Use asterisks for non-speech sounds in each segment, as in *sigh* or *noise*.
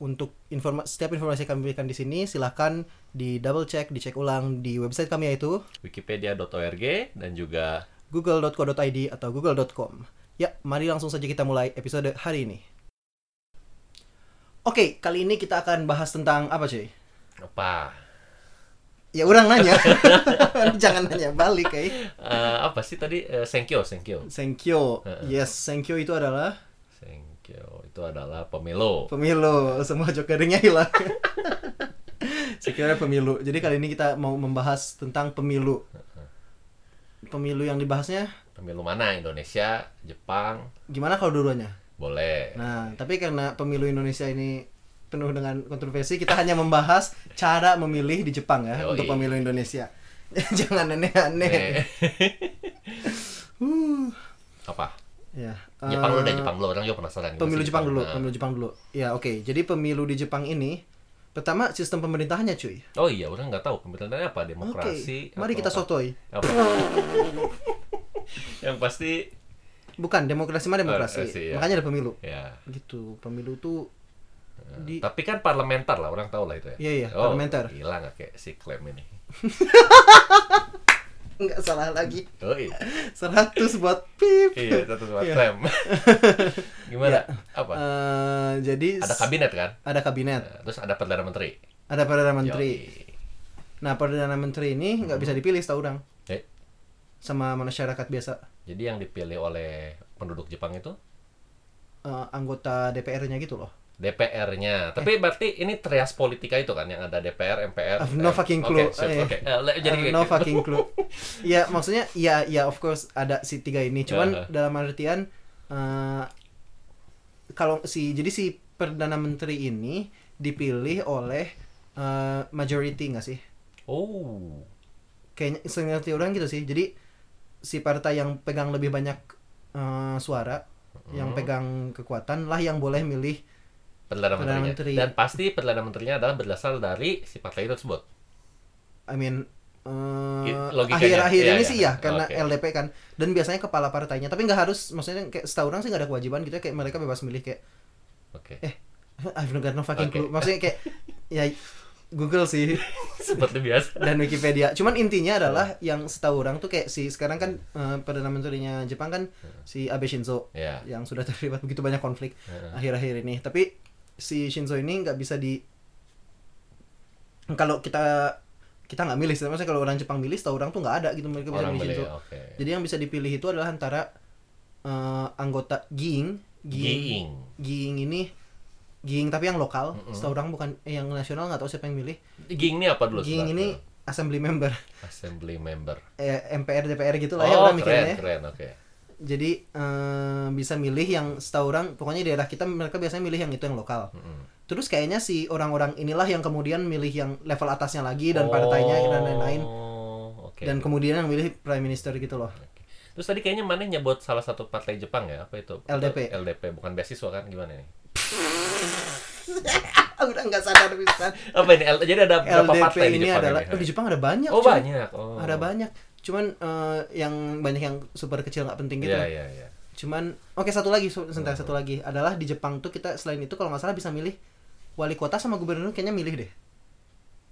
untuk informa setiap informasi yang kami berikan di sini silahkan di double check, dicek ulang di website kami yaitu Wikipedia.org dan juga google.co.id atau google.com. Ya, mari langsung saja kita mulai episode hari ini. Oke, kali ini kita akan bahas tentang apa cuy? apa? Ya orang nanya, *laughs* *laughs* jangan nanya balik eh. Eh, apa sih tadi? Eh, Senkyo, Senkyo. Senkyo, Heeh. yes, Senkyo itu adalah itu adalah pemilu. pemilu. Semua jokernya hilang. *laughs* Sekira pemilu. Jadi kali ini kita mau membahas tentang pemilu. Pemilu yang dibahasnya Pemilu mana? Indonesia, Jepang, gimana kalau dua-duanya? boleh. Nah, tapi karena pemilu Indonesia ini penuh dengan kontroversi, kita hanya membahas cara memilih di Jepang ya Yoi. untuk pemilu Indonesia. *laughs* Jangan aneh-aneh. Eh, Uh, apa? Ya. Jepang dulu eh, deh, Jepang dulu. Orang juga penasaran. gimana Pemilu sih Jepang dulu, Nah. pemilu Jepang dulu. Ya, oke. Jadi pemilu di Jepang ini pertama sistem pemerintahannya, cuy. Oh iya, orang nggak tahu pemerintahannya apa, demokrasi. Mari atau kita apa? sotoy. Apa? *laughs* Yang pasti Bukan demokrasi mah demokrasi. Demokrasi, ya. Makanya ada pemilu. ya. Gitu. Pemilu tuh di Tapi kan parlementer lah, orang tahu lah itu ya. Iya, iya, oh, parlementer. Gila nggak kayak si Clem ini. *laughs* nggak salah lagi. Oh iya. 100 buat pip. iya, satu buat Iya. Clem. *laughs* Gimana? Iya. Apa? Eh, jadi ada kabinet kan? ada kabinet, Nah, Terus ada perdana menteri. ada perdana menteri. Yoi. Nah, perdana menteri ini nggak bisa dipilih setahu orang Eh, sama masyarakat biasa. jadi yang dipilih oleh penduduk Jepang itu Eh, anggota DPR-nya gitu loh. DPR-nya. Tapi berarti ini trias politika itu kan yang ada DPR, MPR. I've no eh, fucking clue. Eh, oke. Eh, le- jadi Uh, kayak no fucking clue. *laughs* ya maksudnya ya ya of course ada si tiga ini. Cuman Uh-huh. dalam artian eh, kalau si jadi si perdana menteri ini dipilih oleh eh, majority nggak sih? Oh. Kayaknya sengerti orang gitu sih. Jadi si partai yang pegang lebih banyak eh, suara, yang Hmm. pegang kekuatan lah yang boleh milih. Perdana, Perdana menterinya. Menteri. Dan pasti perdana menterinya adalah berasal dari si partai tersebut. I mean logikanya, akhir-akhir iya, ini iya. sih ya karena Oke. LDP kan dan biasanya kepala partainya tapi nggak harus maksudnya kayak setahu orang sih nggak ada kewajiban gitu ya kayak mereka bebas milih kayak Oke. eh I've got no fucking Oke. clue maksudnya kayak *laughs* ya Google sih *laughs* Seperti biasa. dan Wikipedia cuman intinya adalah yang setahu orang tuh kayak si sekarang kan eh, perdana menterinya Jepang kan si Abe Shinzo Ya. yang sudah terlibat begitu banyak konflik Heeh. akhir-akhir ini tapi si Shinzo ini nggak bisa di kalau kita kita nggak milih maksudnya kalau orang Jepang milih setahu orang tuh nggak ada gitu mereka bisa Orang milih. Shinzo Oke. jadi yang bisa dipilih itu adalah antara eh, anggota Giing Giing. Giing ini Giing tapi yang lokal Mm-mm. setahu orang bukan eh, yang nasional nggak tahu siapa yang milih Giing ini apa dulu? Sebentar? ini assembly member assembly member. eh, MPR DPR gitu lah ya oh, orang keren, mikirnya keren, oke. jadi eh, bisa milih yang setahu orang pokoknya di daerah kita mereka biasanya milih yang itu yang lokal Mm-mm. Terus kayaknya si orang-orang inilah yang kemudian milih yang level atasnya lagi dan partainya dan lain-lain Oh, oke. dan kemudian yang milih prime minister gitu loh. Terus tadi kayaknya mana nyebut salah satu partai Jepang ya? Apa itu? LDP. LDP bukan beasiswa kan gimana nih? *laughs* Udah nggak sadar bisa. Apa ini? Jadi ada berapa LDP partai di ini Jepang adalah ini? oh, di Jepang ada banyak. Oh, cuy. banyak. Oh. Ada banyak. Cuman eh, yang banyak yang super kecil nggak penting gitu. Iya, iya, iya. Cuman oke satu lagi se- sebentar satu lagi adalah di Jepang tuh kita selain itu kalau nggak salah bisa milih wali kota sama gubernur kayaknya milih deh.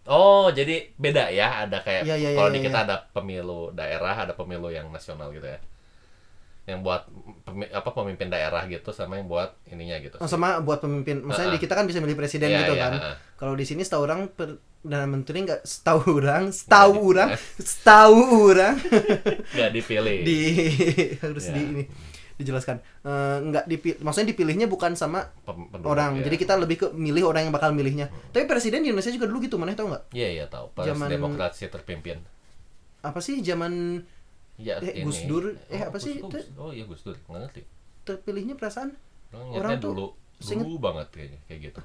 Oh, jadi beda ya? Ada kayak Iya, iya, kalau iya, di kita iya. ada pemilu daerah, ada pemilu yang nasional gitu ya. Yang buat pemi- apa pemimpin daerah gitu sama yang buat ininya gitu. Oh, sama buat pemimpin. Maksudnya Ah, di kita kan bisa milih presiden Iya, gitu iya, kan. ah. Kalau di sini setahu orang perdana menteri nggak setahu orang, setahu di- orang, setahu orang *laughs* Nggak dipilih. di harus Ya. di ini dijelaskan. Eh, nggak dipilih, maksudnya dipilihnya bukan sama Pem- penduduk, orang. ya. Jadi kita lebih ke milih orang yang bakal milihnya. Tapi presiden di Indonesia juga dulu gitu, mana tahu nggak? Iya, iya tahu. Pas Zaman- demokrasi terpimpin. Apa sih zaman Ya, Eh, ini. Gus Dur, eh, apa Gus- sih Gus-? Oh iya Gus Dur, nggak ngerti. terpilihnya perasaan? Orang, Orang tuh dulu, dulu banget kayaknya kayak gitu.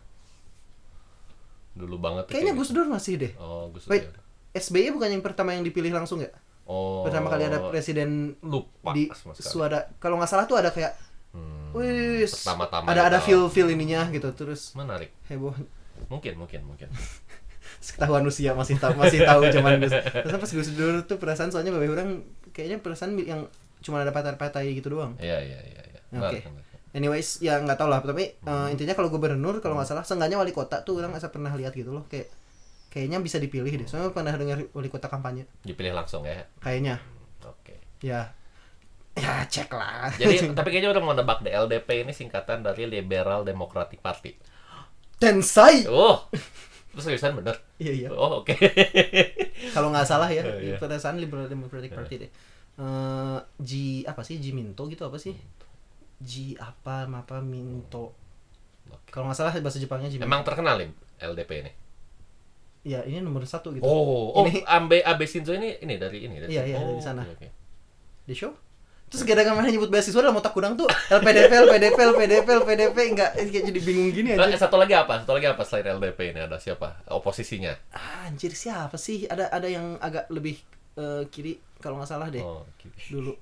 Dulu banget Kayaknya kayak Gus Dur masih deh. Oh, Gus Wait. Dur. SBY bukan yang pertama yang dipilih langsung ya? Oh. Pertama kali ada presiden lupa di suara kalau nggak salah tuh ada kayak Hmm, wih pertama-tama ada ada feel feel ininya gitu terus menarik. heboh Mungkin, mungkin, mungkin. *laughs* ketahuan usia masih tahu masih tahu zaman terus pas Gus Dur tuh perasaan soalnya beberapa orang kayaknya perasaan yang cuma ada patah-patah gitu doang Iya, iya, iya, iya. Oke. Menarik. anyways ya nggak tahu lah tapi Hmm. eh, intinya kalau gubernur kalau nggak salah seenggaknya wali kota tuh orang asa pernah lihat gitu loh kayak kayaknya bisa dipilih deh soalnya pernah dengar wali kota kampanye Dipilih langsung ya. kayaknya Oke. ya ya cek lah Jadi *laughs* tapi kayaknya udah mau nebak deh LDP ini singkatan dari Liberal Democratic Party. tensai Oh. *laughs* Terus seriusan bener? iya iya Oh, oke. *laughs* kalau nggak salah ya Iya, iya. perasaan Liberal Democratic Party deh Eh, G apa sih G Minto gitu apa sih G apa apa Minto Oke. kalau nggak salah bahasa Jepangnya G Minto Emang terkenal nih LDP ini. ya ini nomor satu gitu Oh, oh, Ini- Ambe Abe Shinzo ini ini dari ini dari. Iya, iya, oh, dari sana. oke, oke. di show terus gara-gara nyebut beasiswa dalam otak kurang tuh LPDP LPDP LPDP LPDP nggak eh, kayak jadi bingung gini aja satu lagi apa? Satu lagi apa selain LDP ini ada siapa? Oposisinya. Ah, anjir siapa sih ada ada yang agak lebih eh, kiri kalau nggak salah deh Oh, gitu. dulu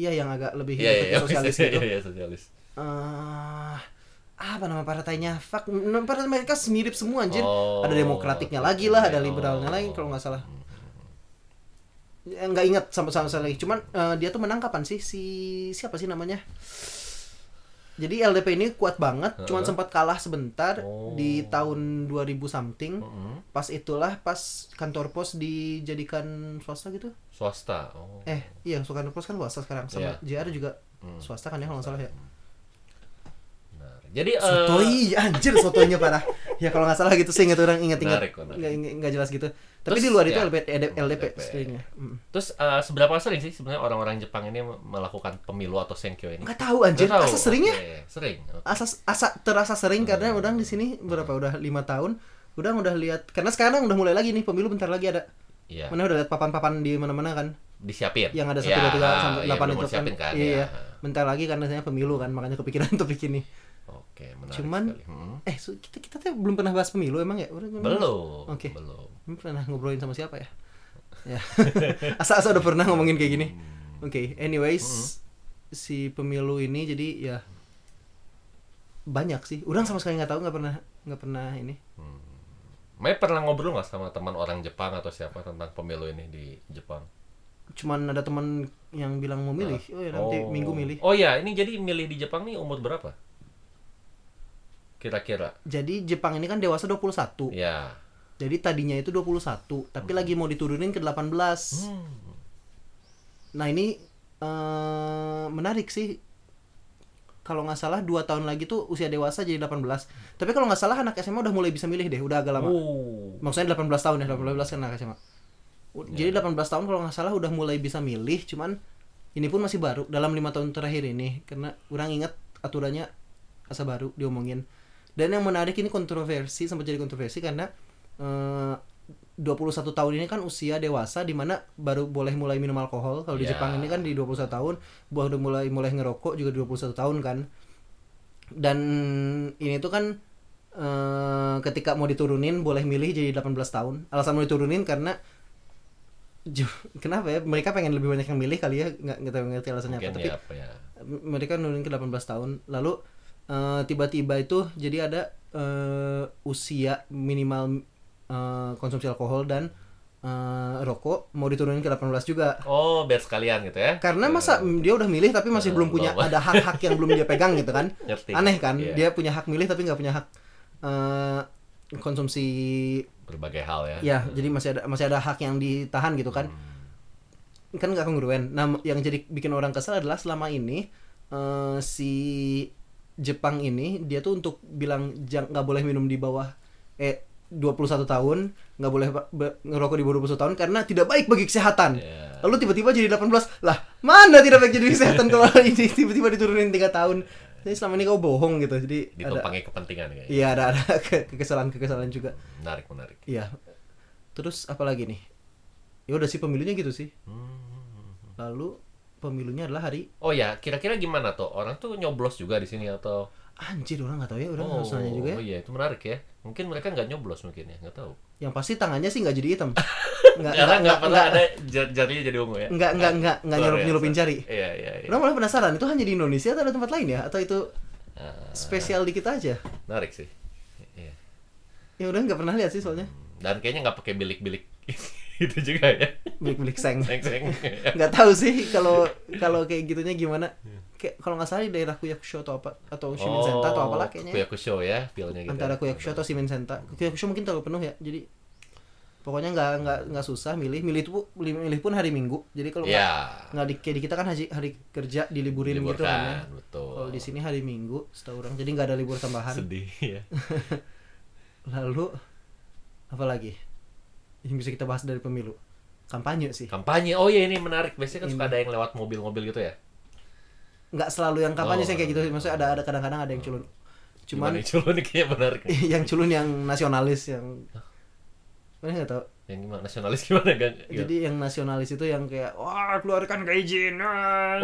iya yang agak lebih Iya, iya, iya. sosialis Iya, gitu *laughs* iya, sosialis. eh apa nama partainya? Fuck, partai mereka mirip semua anjir. Oh, ada demokratiknya oke, lagi lah, ada oke. liberalnya Oh. lagi kalau nggak salah. Ya, nggak ingat sama sama lagi. Cuman eh, dia tuh menang kapan sih si siapa sih namanya? Jadi LDP ini kuat banget, cuman Heeh. sempat kalah sebentar Oh. di tahun 2000 something. Mm-mm. Pas itulah pas kantor pos dijadikan swasta gitu. Swasta. Oh. Eh, iya, kantor pos kan swasta sekarang sama Iya. JR juga Hmm. swasta kan ya kalau nggak salah ya. Jadi eh, Sotoi, anjir sotonya parah. Ya kalau nggak salah gitu sih ingat orang ingat-ingat. Menarik, menarik. Nggak jelas gitu. Tapi Terus, di luar itu ya. LDP, LDP, LDP. Mm. Terus eh, seberapa sering sih sebenarnya orang-orang Jepang ini melakukan pemilu atau senkyo ini? Nggak tahu anjir. Nggak tahu. Asa seringnya? Oke, Sering. Oke. Asa asa terasa sering karena Hmm. orang di sini berapa udah lima tahun. Udah udah lihat karena sekarang udah mulai lagi nih pemilu bentar lagi ada. Iya. Mana udah lihat papan-papan di mana-mana kan? Disiapin. Yang ada satu dua tiga sampai iya, delapan itu kan. kan. Iya, ya. iya. Bentar lagi karena saya pemilu kan, makanya kepikiran *laughs* topik ini. Oke, menarik Cuman- sekali. Hmm. Eh, so- kita kita tuh belum pernah bahas pemilu emang ya? Udah- Belum. Oke. Belum. Hmm, pernah ngobrolin sama siapa ya? ya. *laughs* Asa-asa udah pernah ngomongin kayak gini. Hmm. Oke, anyways, si pemilu ini jadi ya banyak sih. Orang sama sekali nggak tahu, nggak pernah nggak pernah ini. May pernah ngobrol nggak sama teman orang Jepang atau siapa tentang pemilu ini di Jepang? Cuman ada teman yang bilang mau milih. Oh ya nanti minggu milih. Oh ya, ini jadi milih di Jepang nih umur berapa? Kira-kira. Jadi Jepang ini kan dewasa 21. Ya. Jadi tadinya itu 21, tapi lagi mau diturunin ke 18. Hmm. Nah, ini eh menarik sih. Kalau nggak salah dua tahun lagi tuh usia dewasa jadi 18. Tapi kalau nggak salah anak SMA udah mulai bisa milih deh, udah agak lama. Oh. Maksudnya 18 tahun ya, 18 kan anak SMA. U- Ya. Jadi 18 tahun kalau nggak salah udah mulai bisa milih, cuman ini pun masih baru dalam lima tahun terakhir ini karena orang ingat aturannya asa baru diomongin. Dan yang menarik ini kontroversi sempat jadi kontroversi karena eh, 21 tahun ini kan usia dewasa di mana baru boleh mulai minum alkohol. Kalau di Ya. Jepang ini kan di 21 tahun baru mulai mulai ngerokok juga 21 tahun kan. Dan ini tuh kan eh, ketika mau diturunin boleh milih jadi 18 tahun. Alasan mau diturunin karena kenapa ya? Mereka pengen lebih banyak yang milih kali ya, nggak tahu ngerti alasannya apa. Mungkin Tapi ya apa ya? mereka nurunin ke 18 tahun. Lalu eh, tiba-tiba itu jadi ada eh, usia minimal eh, konsumsi alkohol dan eh, rokok mau diturunin ke 18 juga. Oh, biar sekalian gitu ya. Karena Eh, masa mm, dia udah milih tapi masih Eh, belum punya ada hak-hak yang belum dia pegang gitu kan? *laughs* ngerti. Aneh kan? Iya. Dia punya hak milih tapi nggak punya hak eh, konsumsi berbagai hal ya. ya jadi masih ada masih ada hak yang ditahan gitu kan Hmm. kan nggak kongruen nah yang jadi bikin orang kesel adalah selama ini eh, si Jepang ini dia tuh untuk bilang nggak boleh minum di bawah eh 21 tahun nggak boleh ngerokok di bawah 21 tahun karena tidak baik bagi kesehatan Iya. lalu tiba-tiba jadi 18 lah mana tidak baik jadi kesehatan *laughs* kalau ini tiba-tiba diturunin tiga tahun jadi selama ini kau bohong gitu jadi ada Ditumpangi kepentingan kayaknya. iya ada ada *laughs* ke- kekesalan-kekesalan juga Menarik, menarik. Iya. Terus apa lagi nih? Ya udah sih pemilunya gitu sih. Hmm. Lalu pemilunya adalah hari Oh ya, kira-kira gimana tuh? Orang tuh nyoblos juga di sini atau? anjir orang nggak tahu ya, orang oh, nanya juga ya. Oh iya, itu menarik ya. Mungkin mereka nggak nyoblos mungkin ya, nggak tahu. Yang pasti tangannya sih nggak jadi hitam. *laughs* Nggak Karena nggak pernah nggak- ada jar- jarinya jadi ungu ya. nggak nggak nggak nggak Luar nyelup nyelupin jari. Iya iya. iya. Orang malah penasaran itu hanya di Indonesia atau ada tempat lain ya? Atau itu Ah, spesial di kita aja? menarik sih. Iya. Ya udah nggak pernah lihat sih soalnya. Dan kayaknya nggak pakai bilik-bilik *laughs* itu juga ya. Milik-milik seng. *laughs* Nggak tahu sih kalau kalau kayak gitunya gimana kayak kalau nggak salah di daerah Kuyakusho atau apa atau Shimin Senta atau apalah kayaknya ya. Kuyakusho ya, pilnya gitu. antara Kuyakusho atau Shimin Senta Kuyakusho mungkin terlalu penuh ya jadi pokoknya nggak nggak nggak susah milih milih itu milih pun hari Minggu jadi kalau nggak Ya. nggak di kayak di kita kan hari, hari kerja diliburin gitu kan ya Liburkan, betul. kalau di sini hari Minggu setahu orang jadi nggak ada libur tambahan sedih ya. *laughs* lalu apa lagi yang bisa kita bahas dari pemilu kampanye sih Kampanye. Oh iya ini menarik. Biasanya kan Ini. suka ada yang lewat mobil-mobil gitu ya. nggak selalu yang kampanye Oh. sih kayak gitu maksudnya ada ada kadang-kadang ada yang culun cuman Gimana nih, Culu nih *laughs* kayaknya menarik. *laughs* yang culun yang nasionalis yang mana nggak tahu Yang gimana nasionalis gimana kan? jadi yang nasionalis itu yang kayak wah keluarkan keizinan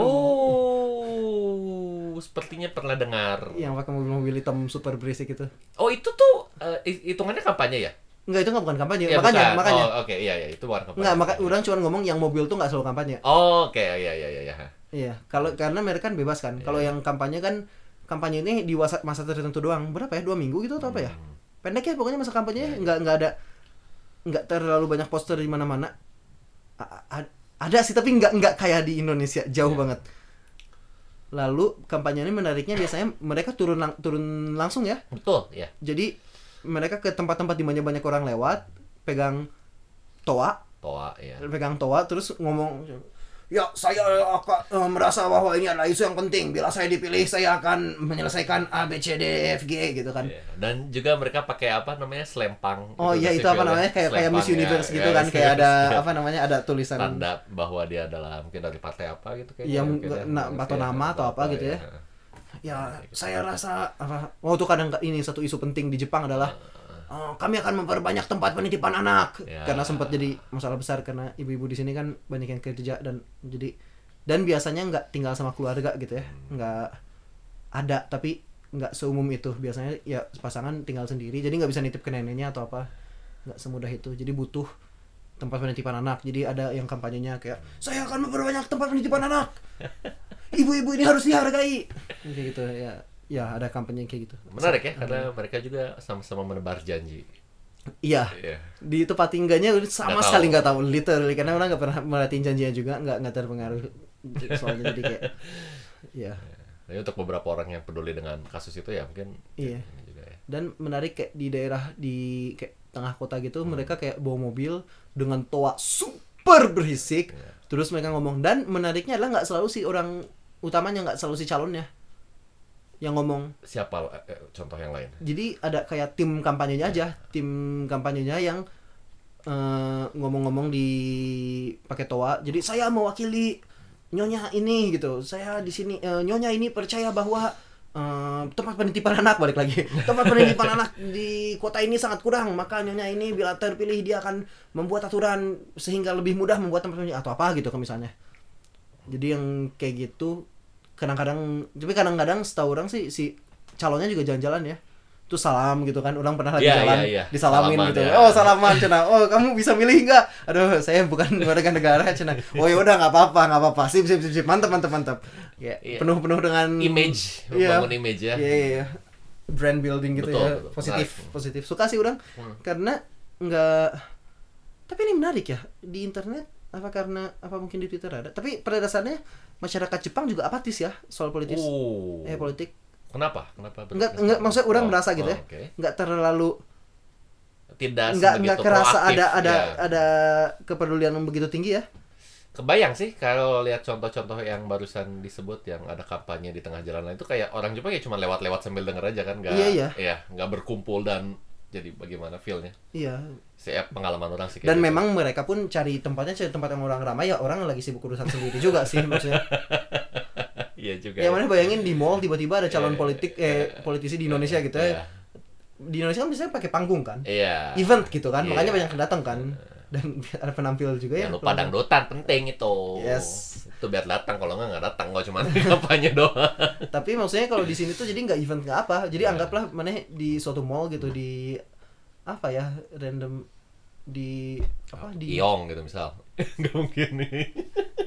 Oh, sepertinya pernah dengar. yang pakai mobil-mobil hitam super berisik itu Oh itu tuh eh, hitungannya kampanye ya? Enggak itu nggak bukan kampanye Ya, makanya bukan. makanya Oh, oke iya iya itu bukan kampanye. nggak maka orang cuma ngomong yang mobil tuh nggak selalu kampanye Oh, oke iya iya iya iya. iya kalau karena mereka kan bebas kan kalau Iya. yang kampanye kan kampanye ini di masa, masa tertentu doang berapa ya dua minggu gitu atau apa ya Hmm. pendek ya pokoknya masa kampanye Iya, iya. nggak nggak ada nggak terlalu banyak poster di mana-mana ada sih tapi nggak nggak kayak di Indonesia jauh Iya. banget lalu kampanye ini menariknya biasanya mereka turun lang- turun langsung ya Betul, ya. jadi mereka ke tempat-tempat di mana banyak orang lewat pegang toa Toa ya. pegang toa terus ngomong ya saya akan eh, merasa bahwa ini adalah isu yang penting bila saya dipilih saya akan menyelesaikan A B C D E F G gitu kan Iya. Dan juga mereka pakai apa namanya selempang. oh gitu, iya itu apa namanya kayak kayak Miss Universe ya, gitu ya, kan kayak ada Universe, ya. apa namanya ada tulisan tanda bahwa dia adalah mungkin dari partai apa gitu. Iya, mungkin nggak- ya. na- atau Iya, nama atau apa gitu ya. ya saya rasa apa oh tuh kadang ini satu isu penting di Jepang adalah eh, kami akan memperbanyak tempat penitipan anak. Ya. karena sempat jadi masalah besar karena ibu-ibu di sini kan banyak yang kerja dan jadi dan biasanya nggak tinggal sama keluarga gitu ya. Nggak ada tapi nggak seumum itu. Biasanya ya pasangan tinggal sendiri jadi nggak bisa nitip ke neneknya atau apa. Nggak semudah itu. Jadi butuh tempat penitipan anak. Jadi ada yang kampanyenya kayak saya akan memperbanyak tempat penitipan anak *laughs* ibu-ibu ini harus dihargai kayak gitu ya ya ada kampanye kayak gitu Menarik ya karena mereka juga sama-sama menebar janji. iya Iya. di tempat tinggalnya sama Nggak sekali nggak tahu literally karena orang nggak pernah merhatiin janjinya juga nggak nggak terpengaruh soalnya jadi kayak *laughs* ya Jadi untuk beberapa orang yang peduli dengan kasus itu ya mungkin Iya. juga ya. dan menarik kayak di daerah di kayak tengah kota gitu Hmm. mereka kayak bawa mobil dengan toa super berisik Iya. terus mereka ngomong dan menariknya adalah nggak selalu si orang utamanya nggak selalu si calonnya yang ngomong. Siapa eh, eh, contoh yang lain? jadi ada kayak tim kampanyenya aja tim kampanyenya yang eh, ngomong-ngomong di pakai toa. Jadi saya mewakili nyonya ini gitu. Saya di sini eh, nyonya ini percaya bahwa eh, tempat penitipan anak balik lagi. *laughs* Tempat penitipan anak di kota ini sangat kurang maka nyonya ini bila terpilih dia akan membuat aturan sehingga lebih mudah membuat tempat penitipan atau apa gitu misalnya jadi yang kayak gitu kadang-kadang tapi kadang-kadang setahu orang sih si calonnya juga jalan-jalan ya tuh salam gitu kan orang pernah lagi Iya, jalan iya, iya. disalamin Salaman, gitu ya. oh salaman cina oh kamu bisa milih nggak aduh saya bukan warga negara cina oh ya udah nggak apa-apa nggak apa-apa sip sip sip sip mantap mantap mantap ya Iya. penuh penuh dengan Image, iya membangun image ya. iya, iya, iya. brand building gitu Betul, ya betul. positif Menarik. positif suka sih orang Hmm. karena nggak tapi ini menarik ya di internet apa karena apa mungkin di Twitter ada tapi pada dasarnya masyarakat Jepang juga apatis ya soal politis Oh. eh politik Kenapa? Kenapa? Enggak- enggak, maksudnya orang Oh, merasa gitu oh, ya. oke. nggak terlalu Tidak nggak nggak kerasa proaktif, ada ada ya. ada kepedulian yang begitu tinggi ya Kebayang sih kalau lihat contoh-contoh yang barusan disebut yang ada kampanye di tengah jalan itu kayak orang Jepang ya cuma lewat-lewat sambil denger aja kan nggak Iya, iya. nggak berkumpul dan jadi bagaimana feelnya iya saya pengalaman orang sih dan gitu. memang mereka pun cari tempatnya cari tempat yang orang ramai ya orang lagi sibuk urusan sendiri juga sih maksudnya *laughs* iya juga ya mana bayangin di mall tiba-tiba ada calon Iya, politik eh politisi di Indonesia gitu ya Iya. di Indonesia kan biasanya pakai panggung kan iya event gitu kan Iya. makanya banyak yang datang kan dan *laughs* ada penampil juga ya Jangan lupa dangdutan penting itu. Yes. Itu biar datang kalau nggak nggak datang kok cuma *laughs* kampanye doang. tapi maksudnya kalau di sini tuh jadi nggak event nggak apa jadi Iya. anggaplah mana di suatu mall gitu di apa ya random di apa di Iong gitu misal. *laughs* Nggak mungkin nih.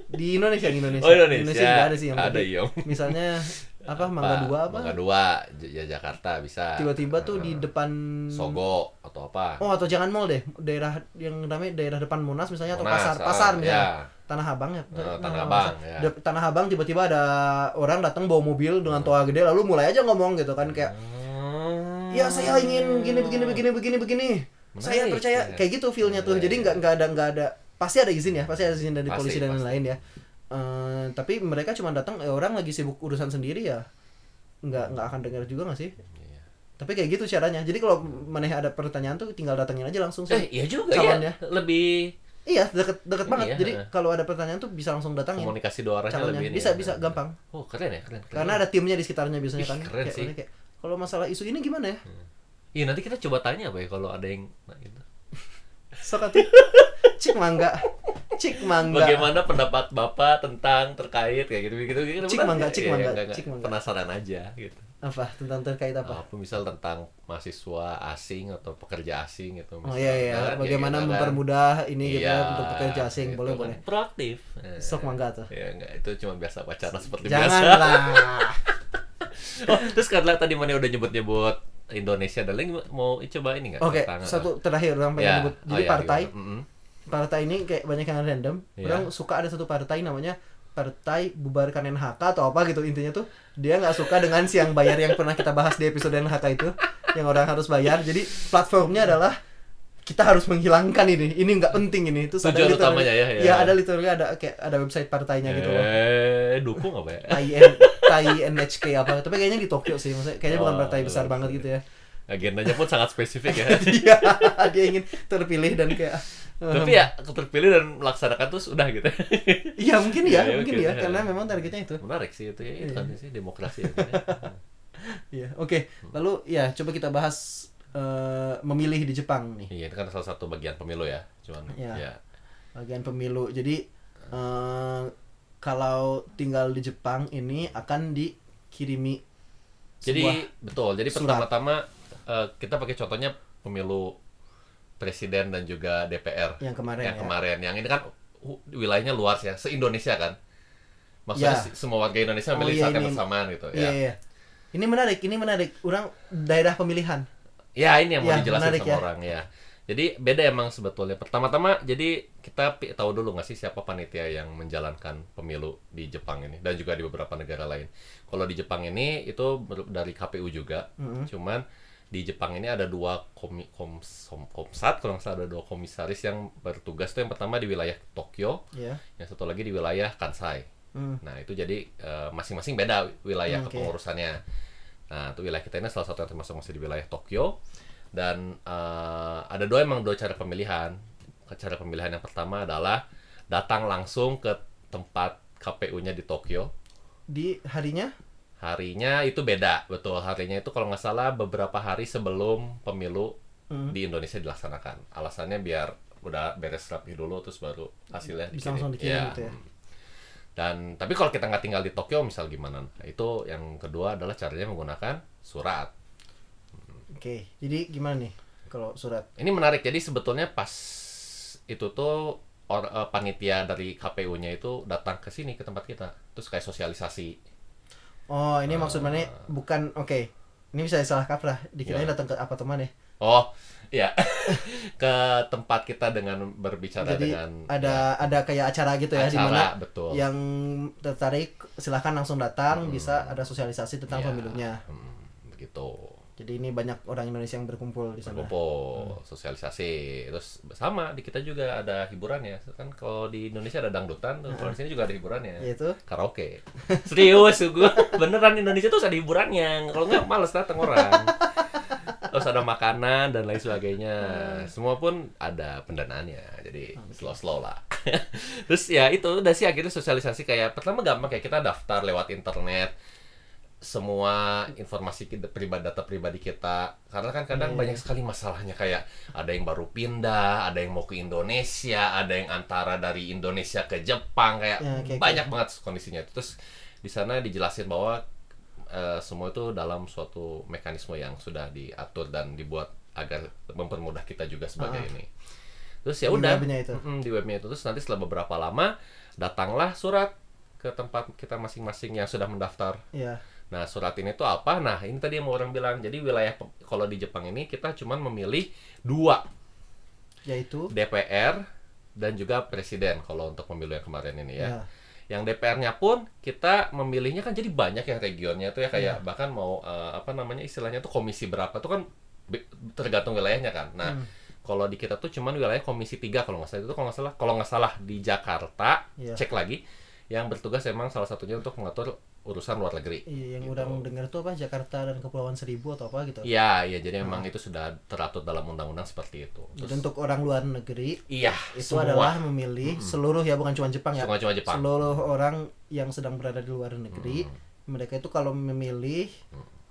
di Indonesia di Indonesia Oh Indonesia. nggak ada sih yang Ada Iong. misalnya *laughs* apa Mangga Dua apa? Mangga dua, ya Jakarta bisa. tiba-tiba tuh di depan Sogo atau apa? oh atau jangan mall deh. Daerah yang namanya daerah depan Monas misalnya atau Monas, pasar ah, pasar misalnya. ya. Tanah Abang ya? Nah, Tanah Abang, ya. Tanah Abang tiba-tiba ada orang datang bawa mobil dengan toa gede lalu mulai aja ngomong gitu kan kayak Hmm. ya saya ingin begini begini begini begini. Begini saya Menarik, percaya ya. kayak gitu feelnya tuh. Ya, jadi nggak nggak ada nggak ada. Pasti ada izin ya pasti ada izin dari Pasti, polisi dan lain-lain ya Eh, tapi mereka cuma datang eh, orang lagi sibuk urusan sendiri ya nggak nggak akan dengar juga nggak sih Iya. tapi kayak gitu caranya jadi kalau maneh ada pertanyaan tuh tinggal datangin aja langsung sih Eh, iya juga Calonnya. ya. Lebih iya deket deket banget ya, jadi kalau ada pertanyaan tuh bisa langsung datangin komunikasi dua arahnya calonnya lebih ini bisa ya. bisa gampang Oh, keren ya, keren. keren. karena ada timnya di sekitarnya biasanya Ih, kan keren kayak, sih. kayak kalau masalah isu ini gimana ya Iya, nanti kita coba tanya apa ya kalau ada yang nah, gitu. *laughs* sok atuh. cik mangga cik mangga Bagaimana pendapat Bapak tentang terkait kayak gitu gitu gitu. Cik mangga, cik Iya, mangga, nggak. cik mangga. Penasaran aja gitu. apa tentang terkait apa Apa misal tentang mahasiswa asing atau pekerja asing gitu. Oh iya iya, ya bagaimana gitu kan. mempermudah ini gitu Iya, ya untuk pekerja asing, gitu boleh kan. boleh. Proaktif. Eh, Sok mangga tuh. Ya enggak, itu cuma biasa wacana seperti biasa. Janganlah. *laughs* Oh, terus karena tadi mana udah nyebut-nyebut Indonesia dan lain mau coba ini nggak? Oke, Tentang- satu terakhir orang pengen Ya, nyebut. oh Jadi ya, partai. Partai ini kayak banyak yang random. Iya. Orang suka ada satu partai namanya Partai Bubarkan NHK atau apa gitu intinya tuh dia nggak suka dengan siang bayar yang pernah kita bahas di episode NHK itu yang orang harus bayar. Jadi platformnya adalah kita harus menghilangkan ini. Ini nggak penting ini. Terus Tujuan literally- utamanya ya, ya. Iya, ada literally ada kayak ada website partainya gitu loh. Eh, dukung apa ya? Tai N Tai NHK apa tapi kayaknya di Tokyo sih maksudnya kayaknya bukan Oh, partai besar banget gitu ya Agendanya pun sangat spesifik ya. *laughs* iya dia ingin terpilih dan kayak Tapi ya terpilih dan melaksanakan tuh sudah gitu. *laughs* iya mungkin ya iya, *laughs* mungkin mungkin, ya ya. karena memang targetnya itu Menarik sih itu ya, itu Iya. kan sih demokrasi ya. *laughs* iya oke lalu ya coba kita bahas eh, memilih di Jepang nih Iya, itu kan salah satu bagian pemilu ya. Cuman Iya. ya. bagian pemilu jadi eh, kalau tinggal di Jepang ini akan dikirimi Jadi betul. Jadi pertama-tama eh, kita pakai contohnya pemilu presiden dan juga DPR yang kemarin yang ya kemarin. Yang ini kan uh, wilayahnya luas ya, se Indonesia kan. Maksudnya Ya. semua warga Indonesia Oh, memilih iya, saat yang bersamaan gitu iya ya. iya ini menarik ini menarik orang daerah pemilihan Ya ini yang mau Ya, dijelasin menarik sama ya. orang ya. Jadi beda emang sebetulnya. Pertama-tama jadi kita tahu dulu nggak sih siapa panitia yang menjalankan pemilu di Jepang ini dan juga di beberapa negara lain. Kalau di Jepang ini itu dari KPU juga. Mhm. Cuman di Jepang ini ada dua komi, koms, kom- komsat kalau nggak salah ada dua komisaris yang bertugas tuh yang pertama di wilayah Tokyo, ya yang satu lagi di wilayah Kansai. Hmm. Nah, itu jadi eh, masing-masing beda wilayah Hmm, kepengurusannya. Nah, itu wilayah kita ini salah satu yang termasuk masih di wilayah Tokyo. Dan eh, ada dua emang dua cara pemilihan. Cara pemilihan yang pertama adalah datang langsung ke tempat KPU-nya di Tokyo. di harinya Harinya itu beda, betul. Harinya itu kalau nggak salah beberapa hari sebelum pemilu Hmm. di Indonesia dilaksanakan. Alasannya biar udah beres rapi dulu terus baru hasilnya Bisa langsung dikirim Iya. gitu ya. Dan tapi kalau kita nggak tinggal di Tokyo misal gimana? Nah, itu yang kedua adalah caranya menggunakan surat. Oke, jadi gimana nih kalau surat? Ini menarik. Jadi sebetulnya pas itu tuh or, eh, panitia dari KPU-nya itu datang ke sini ke tempat kita. Terus kayak sosialisasi. Oh, ini maksud mana bukan oke. Ini bisa salah kaprah. Dikirain Ya. datang ke apartemen ya. Oh, iya. *laughs* ke tempat kita dengan berbicara Jadi dengan ada ada kayak acara gitu ya di acara, mana betul. yang tertarik silahkan langsung datang bisa ada sosialisasi tentang Iya. pemilunya. Hmm, begitu. Jadi ini banyak orang Indonesia yang berkumpul di sana. Berkumpul, sosialisasi. Terus sama di kita juga ada hiburan ya. Kan kalau di Indonesia ada dangdutan, tuh. kalau di sini juga ada hiburannya. Yaitu Karaoke. *laughs* Serius gue. Beneran Indonesia tuh ada hiburannya. Kalau nggak males datang orang. Terus ada makanan dan lain sebagainya. Semua pun ada pendanaannya. Jadi slow-slow lah. *laughs* Terus ya itu udah sih akhirnya sosialisasi kayak pertama gampang kayak kita daftar lewat internet. Semua informasi kita, pribadi data pribadi kita karena kan kadang Iya. banyak sekali masalahnya kayak ada yang baru pindah, ada yang mau ke Indonesia, ada yang antara dari Indonesia ke Jepang kayak Ya, kayak- banyak banget kondisinya. Terus di sana dijelasin bahwa eh, semua itu dalam suatu mekanisme yang sudah diatur dan dibuat agar mempermudah kita juga sebagai Ah. ini. Terus ya Di udah webnya itu. Mm, di webnya itu terus nanti setelah beberapa lama datanglah surat ke tempat kita masing-masing yang sudah mendaftar. Iya. Nah, surat ini tuh apa? Nah, ini tadi yang mau orang bilang. Jadi wilayah kalau di Jepang ini kita cuman memilih dua, Yaitu DPR dan juga presiden kalau untuk pemilu yang kemarin ini ya. ya. Yang DPR-nya pun kita memilihnya kan jadi banyak yang regionnya tuh ya kayak Iya. bahkan mau eh, apa namanya istilahnya tuh komisi berapa tuh kan tergantung wilayahnya kan. Nah, Hmm. kalau di kita tuh cuman wilayah komisi 3 kalau nggak salah itu kalau nggak salah kalau nggak salah di Jakarta Iya. cek lagi yang bertugas emang salah satunya untuk mengatur urusan luar negeri. Iya, yang Gitu. udah dengar tuh apa Jakarta dan Kepulauan Seribu atau apa gitu. Iya, iya jadi memang itu sudah teratur dalam undang-undang seperti itu. Jadi Terus, untuk orang luar negeri iya, itu semua adalah memilih seluruh ya bukan cuma Jepang ya. Bukan cuma Jepang. Seluruh orang yang sedang berada di luar negeri, Hmm. mereka itu kalau memilih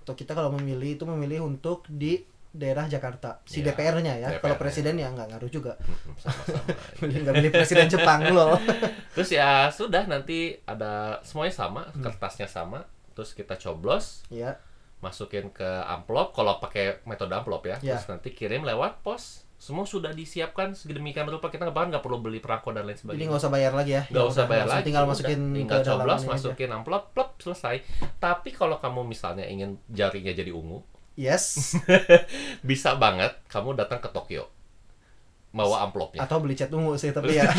atau kita kalau memilih itu memilih untuk di daerah Jakarta. Si Iya, DPR-nya ya. Kalau DPR-nya. presiden ya nggak ngaruh juga. *laughs* Nggak milih presiden Jepang loh. *laughs* Terus ya sudah nanti ada semuanya sama, Hmm. kertasnya sama. Terus kita coblos, ya. masukin ke amplop kalau pakai metode amplop ya. Ya. Terus nanti kirim lewat pos. Semua sudah disiapkan sedemikian rupa kita bahkan nggak perlu beli perangko dan lain Jadi sebagainya. nggak usah bayar lagi ya. nggak usah bayar lagi Tinggal udah. masukin tinggal ke dalam coblos ini aja. masukin amplop plop selesai tapi kalau kamu misalnya ingin jarinya jadi ungu Yes. *laughs* bisa banget kamu datang ke Tokyo bawa amplopnya Atau beli cat ungu sih tapi ya. *laughs*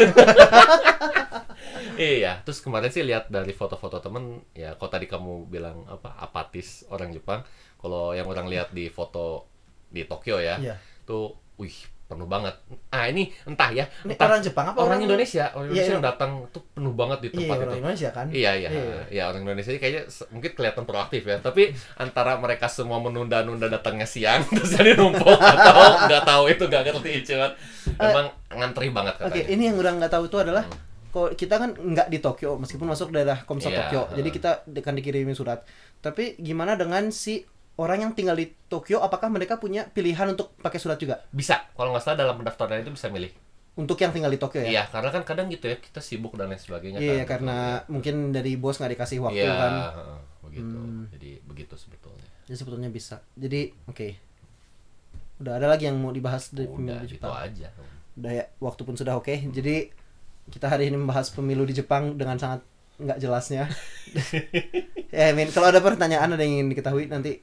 iya terus kemarin sih lihat dari foto-foto temen ya kalau tadi kamu bilang apa apatis orang Jepang kalau yang orang lihat di foto di Tokyo ya Iya. tuh wih penuh banget ah ini entah ya Ini entah orang Jepang apa orang Indonesia orang Iya, Indonesia iya. yang datang tuh penuh banget di Iya, tempat orang itu Indonesia kan. Iya iya Iya. iya orang Indonesia kayaknya mungkin kelihatan proaktif ya tapi antara mereka semua menunda-nunda datangnya siang *laughs* terus jadi numpuk atau nggak tahu itu nggak ngerti cuman memang ngantri banget Oke, ini yang orang nggak tahu itu adalah kok kita kan nggak di Tokyo meskipun masuk daerah Komsat Iya, Tokyo. Jadi heeh. kita akan dikirimin surat. Tapi gimana dengan si orang yang tinggal di Tokyo apakah mereka punya pilihan untuk pakai surat juga? Bisa kalau nggak salah dalam pendaftaran itu bisa milih. Untuk yang tinggal di Tokyo ya? Iya karena kan kadang gitu ya kita sibuk dan lain sebagainya. Iya, kan. karena mungkin dari bos nggak dikasih waktu Iya kan. begitu. Hmm. Jadi begitu sebetulnya. Jadi sebetulnya bisa. Jadi oke. Udah ada lagi yang mau dibahas dari pemilu Udah di gitu Jepang. aja. Udah ya, waktu pun sudah oke. Jadi kita hari ini membahas pemilu di Jepang dengan sangat nggak jelasnya. *laughs* ya, I mean, kalau ada pertanyaan ada yang ingin diketahui nanti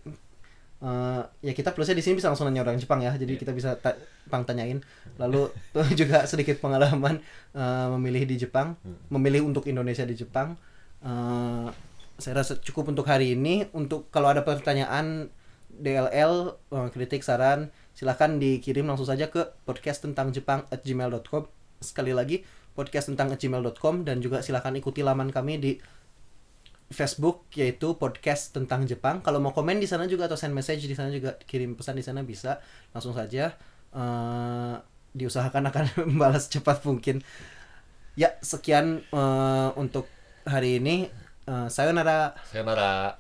eh, ya kita plusnya di sini bisa langsung nanya orang Jepang ya. Jadi kita bisa ta pang tanyain. Lalu *laughs* tuh juga sedikit pengalaman eh, memilih di Jepang, memilih untuk Indonesia di Jepang. Eh, saya rasa cukup untuk hari ini. Untuk kalau ada pertanyaan DLL eh, kritik saran silahkan dikirim langsung saja ke podcast tentang Jepang at gmail.com sekali lagi podcast tentang gmail.com dan juga silahkan ikuti laman kami di Facebook yaitu podcast tentang Jepang. Kalau mau komen di sana juga atau send message di sana juga kirim pesan di sana bisa. Langsung saja Eh, diusahakan akan *laughs* membalas cepat mungkin. Ya sekian eh, untuk hari ini. Eh, sayonara. Sayonara.